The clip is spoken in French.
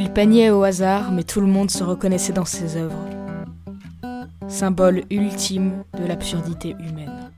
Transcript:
Il peignait au hasard, mais tout le monde se reconnaissait dans ses œuvres. Symbole ultime de l'absurdité humaine.